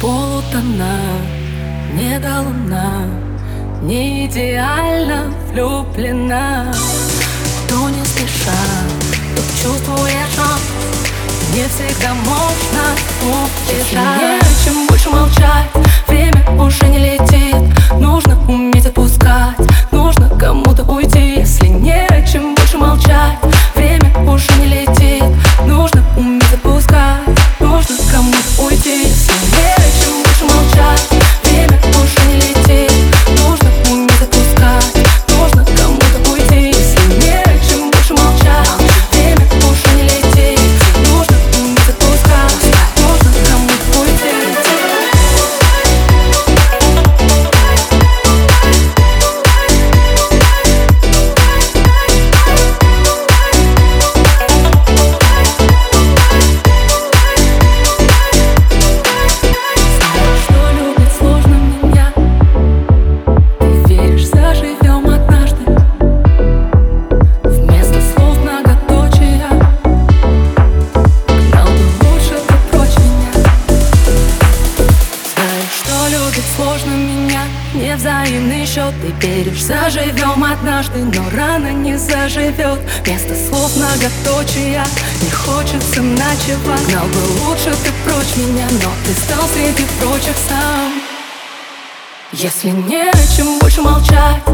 полутона Не до луна Не идеально влюблена. Кто не спеша, тот чувствует шанс Не всегда можно убежать Чем больше молчать, любит сложно меня. Невзаимный счет Ты веришь, заживем однажды Но рано не заживет. Вместо слов многоточия Не хочется ночевать. Знал бы лучше ты прочь меня Но ты стал среди прочих сам. Если не о чем больше молчать